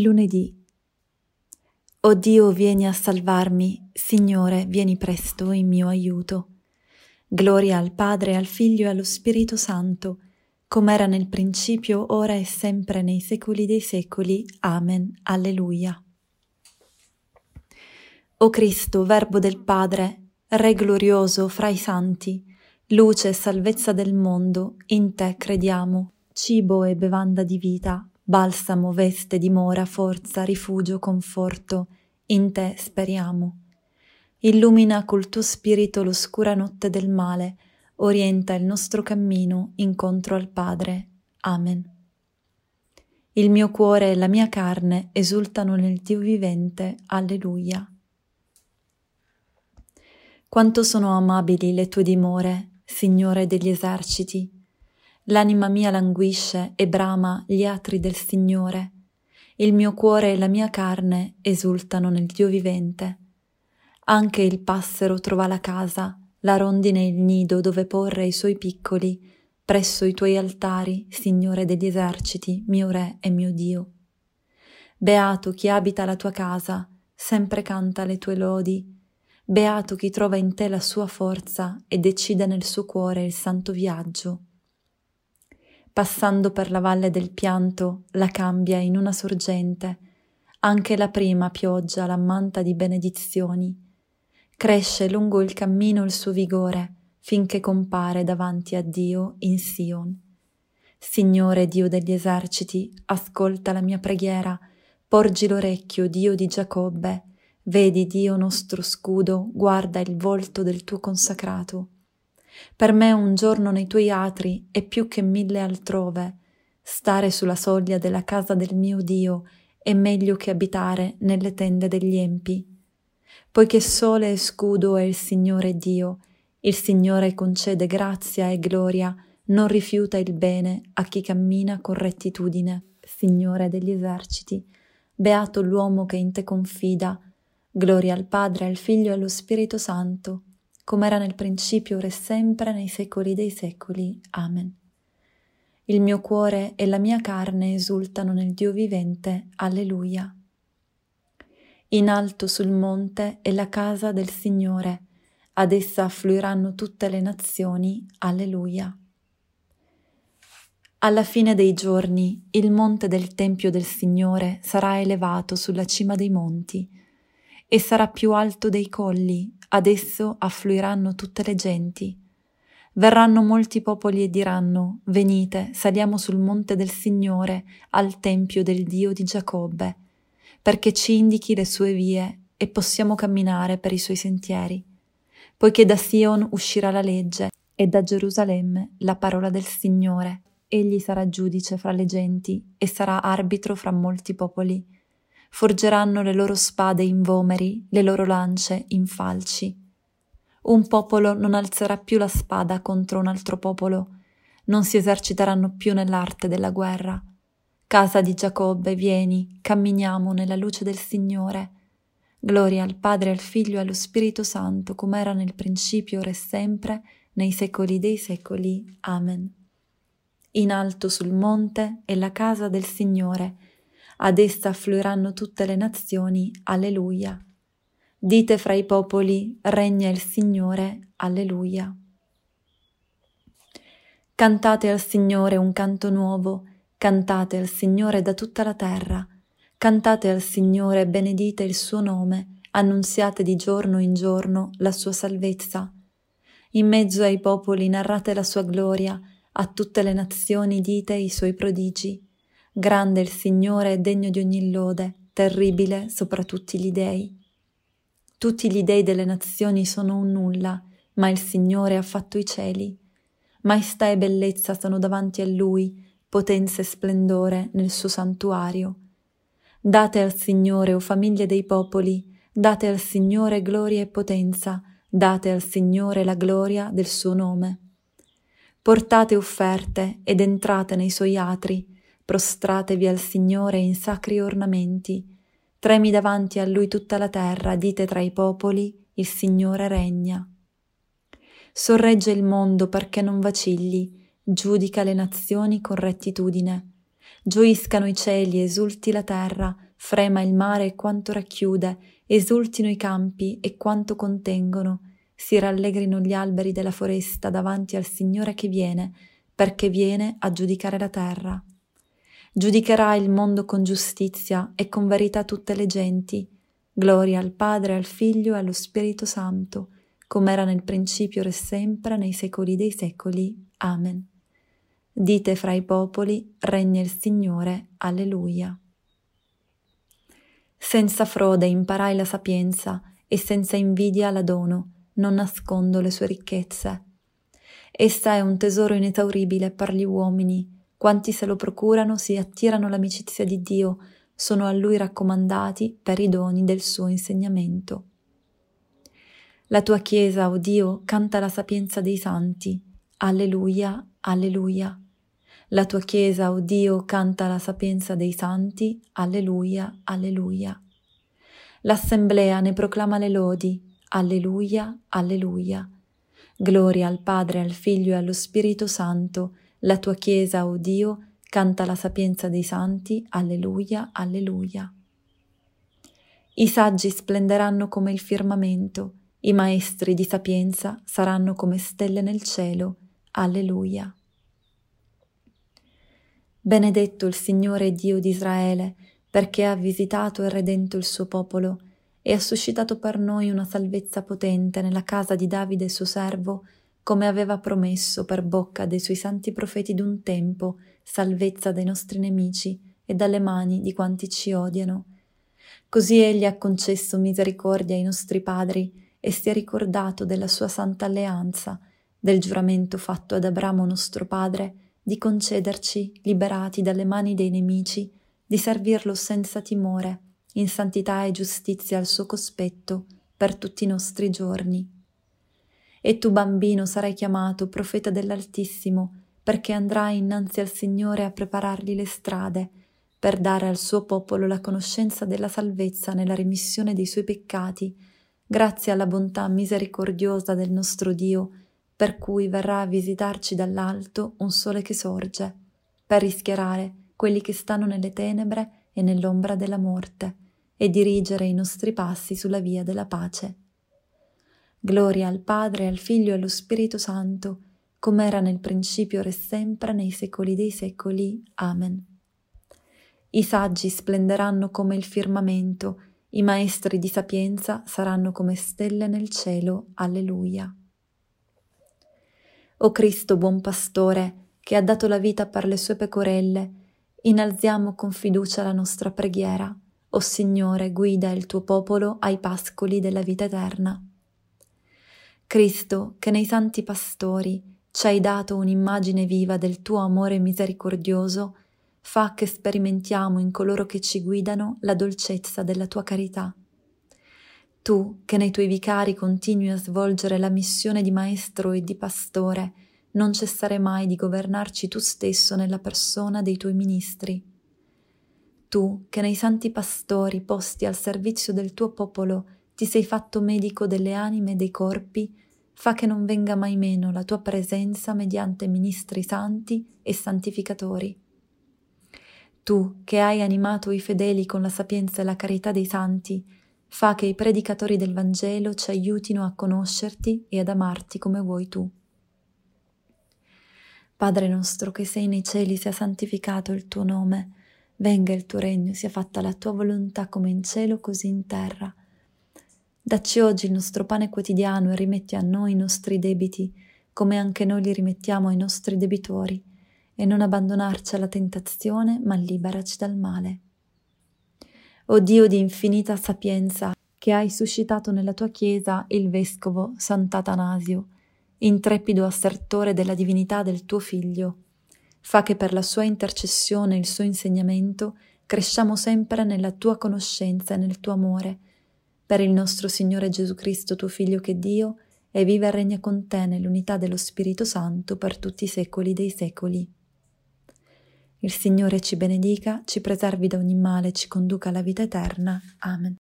Lunedì. O Dio, vieni a salvarmi, Signore, vieni presto in mio aiuto. Gloria al Padre, al Figlio e allo Spirito Santo, come era nel principio, ora e sempre nei secoli dei secoli. Amen. Alleluia. O Cristo, Verbo del Padre, Re glorioso fra i santi, luce e salvezza del mondo, in te crediamo, cibo e bevanda di vita, balsamo, veste, dimora, forza, rifugio, conforto, in te speriamo. Illumina col tuo spirito l'oscura notte del male, orienta il nostro cammino incontro al Padre. Amen. Il mio cuore e la mia carne esultano nel Dio vivente. Alleluia. Quanto sono amabili le tue dimore, Signore degli eserciti. L'anima mia languisce e brama gli atri del Signore. Il mio cuore e la mia carne esultano nel Dio vivente. Anche il passero trova la casa, la rondine il nido dove porre i suoi piccoli, presso i tuoi altari, Signore degli eserciti, mio Re e mio Dio. Beato chi abita la tua casa, sempre canta le tue lodi. Beato chi trova in te la sua forza e decide nel suo cuore il santo viaggio passando per la valle del pianto, la cambia in una sorgente, anche la prima pioggia l'ammanta di benedizioni. Cresce lungo il cammino il suo vigore, finché compare davanti a Dio in Sion. Signore Dio degli eserciti, ascolta la mia preghiera, porgi l'orecchio, Dio di Giacobbe, vedi Dio nostro scudo, guarda il volto del tuo consacrato. Per me un giorno nei tuoi atri è più che mille altrove. Stare sulla soglia della casa del mio Dio è meglio che abitare nelle tende degli empi. Poiché sole e scudo è il Signore Dio, il Signore concede grazia e gloria, non rifiuta il bene a chi cammina con rettitudine. Signore degli eserciti, beato l'uomo che in te confida. Gloria al Padre, al Figlio e allo Spirito Santo come era nel principio, ora e sempre, nei secoli dei secoli. Amen. Il mio cuore e la mia carne esultano nel Dio vivente. Alleluia. In alto sul monte è la casa del Signore, ad essa affluiranno tutte le nazioni. Alleluia. Alla fine dei giorni il monte del Tempio del Signore sarà elevato sulla cima dei monti e sarà più alto dei colli ad esso affluiranno tutte le genti. Verranno molti popoli e diranno, venite, saliamo sul monte del Signore, al tempio del Dio di Giacobbe, perché ci indichi le sue vie e possiamo camminare per i suoi sentieri. Poiché da Sion uscirà la legge e da Gerusalemme la parola del Signore. Egli sarà giudice fra le genti e sarà arbitro fra molti popoli forgeranno le loro spade in vomeri, le loro lance in falci. Un popolo non alzerà più la spada contro un altro popolo, non si eserciteranno più nell'arte della guerra. Casa di Giacobbe, vieni, camminiamo nella luce del Signore. Gloria al Padre, al Figlio e allo Spirito Santo, come era nel principio, ora e sempre, nei secoli dei secoli. Amen. In alto sul monte è la casa del Signore, ad essa affluiranno tutte le nazioni. Alleluia. Dite fra i popoli, regna il Signore. Alleluia. Cantate al Signore un canto nuovo, cantate al Signore da tutta la terra, cantate al Signore, benedite il suo nome, annunziate di giorno in giorno la sua salvezza. In mezzo ai popoli narrate la sua gloria, a tutte le nazioni dite i suoi prodigi. Grande il Signore e degno di ogni lode, terribile sopra tutti gli dei. Tutti gli dei delle nazioni sono un nulla, ma il Signore ha fatto i cieli. Maestà e bellezza sono davanti a Lui, potenza e splendore nel suo santuario. Date al Signore, o famiglie dei popoli, date al Signore gloria e potenza, date al Signore la gloria del suo nome. Portate offerte ed entrate nei suoi atri, prostratevi al Signore in sacri ornamenti, tremi davanti a Lui tutta la terra, dite tra i popoli, il Signore regna. Sorregge il mondo perché non vacilli, giudica le nazioni con rettitudine. Gioiscano i cieli, esulti la terra, frema il mare e quanto racchiude, esultino i campi e quanto contengono, si rallegrino gli alberi della foresta davanti al Signore che viene, perché viene a giudicare la terra. Giudicherà il mondo con giustizia e con verità tutte le genti. Gloria al Padre, al Figlio e allo Spirito Santo, come era nel principio e sempre, nei secoli dei secoli. Amen. Dite fra i popoli, regna il Signore. Alleluia. Senza frode imparai la sapienza e senza invidia la dono, non nascondo le sue ricchezze. Essa è un tesoro inesauribile per gli uomini, quanti se lo procurano si attirano l'amicizia di Dio, sono a lui raccomandati per i doni del suo insegnamento. La tua Chiesa, o oh Dio, canta la sapienza dei santi. Alleluia, alleluia. La tua Chiesa, o oh Dio, canta la sapienza dei santi. Alleluia, alleluia. L'assemblea ne proclama le lodi. Alleluia, alleluia. Gloria al Padre, al Figlio e allo Spirito Santo. La tua Chiesa, o oh Dio, canta la sapienza dei santi. Alleluia, alleluia. I saggi splenderanno come il firmamento i maestri di sapienza saranno come stelle nel cielo. Alleluia. Benedetto il Signore Dio di Israele, perché ha visitato e redento il suo popolo e ha suscitato per noi una salvezza potente nella casa di Davide suo servo, come aveva promesso per bocca dei suoi santi profeti d'un tempo, salvezza dai nostri nemici e dalle mani di quanti ci odiano. Così egli ha concesso misericordia ai nostri padri, e si è ricordato della sua santa alleanza, del giuramento fatto ad Abramo nostro padre, di concederci, liberati dalle mani dei nemici, di servirlo senza timore, in santità e giustizia al suo cospetto, per tutti i nostri giorni. E tu, bambino, sarai chiamato profeta dell'Altissimo, perché andrai innanzi al Signore a preparargli le strade, per dare al suo popolo la conoscenza della salvezza nella remissione dei suoi peccati, grazie alla bontà misericordiosa del nostro Dio, per cui verrà a visitarci dall'alto un sole che sorge, per rischiarare quelli che stanno nelle tenebre e nell'ombra della morte, e dirigere i nostri passi sulla via della pace. Gloria al Padre, al Figlio e allo Spirito Santo, come era nel principio e sempre nei secoli dei secoli. Amen. I saggi splenderanno come il firmamento, i maestri di sapienza saranno come stelle nel cielo. Alleluia. O Cristo buon pastore, che ha dato la vita per le sue pecorelle, innalziamo con fiducia la nostra preghiera. O Signore, guida il tuo popolo ai pascoli della vita eterna. Cristo, che nei santi pastori ci hai dato un'immagine viva del tuo amore misericordioso, fa che sperimentiamo in coloro che ci guidano la dolcezza della tua carità. Tu, che nei tuoi vicari continui a svolgere la missione di maestro e di pastore, non cessare mai di governarci tu stesso nella persona dei tuoi ministri. Tu, che nei santi pastori posti al servizio del tuo popolo ti sei fatto medico delle anime e dei corpi, fa che non venga mai meno la tua presenza mediante ministri santi e santificatori. Tu, che hai animato i fedeli con la sapienza e la carità dei santi, fa che i predicatori del Vangelo ci aiutino a conoscerti e ad amarti come vuoi tu. Padre nostro che sei nei cieli, sia santificato il tuo nome, venga il tuo regno, sia fatta la tua volontà come in cielo così in terra. Dacci oggi il nostro pane quotidiano e rimetti a noi i nostri debiti, come anche noi li rimettiamo ai nostri debitori e non abbandonarci alla tentazione, ma liberaci dal male. O Dio di infinita sapienza, che hai suscitato nella tua Chiesa il vescovo Sant'Atanasio, intrepido assertore della divinità del tuo Figlio, fa che per la sua intercessione e il suo insegnamento cresciamo sempre nella tua conoscenza e nel tuo amore, per il nostro Signore Gesù Cristo, tuo Figlio che Dio, e vive e regna con te nell'unità dello Spirito Santo per tutti i secoli dei secoli. Il Signore ci benedica, ci preservi da ogni male, ci conduca alla vita eterna. Amen.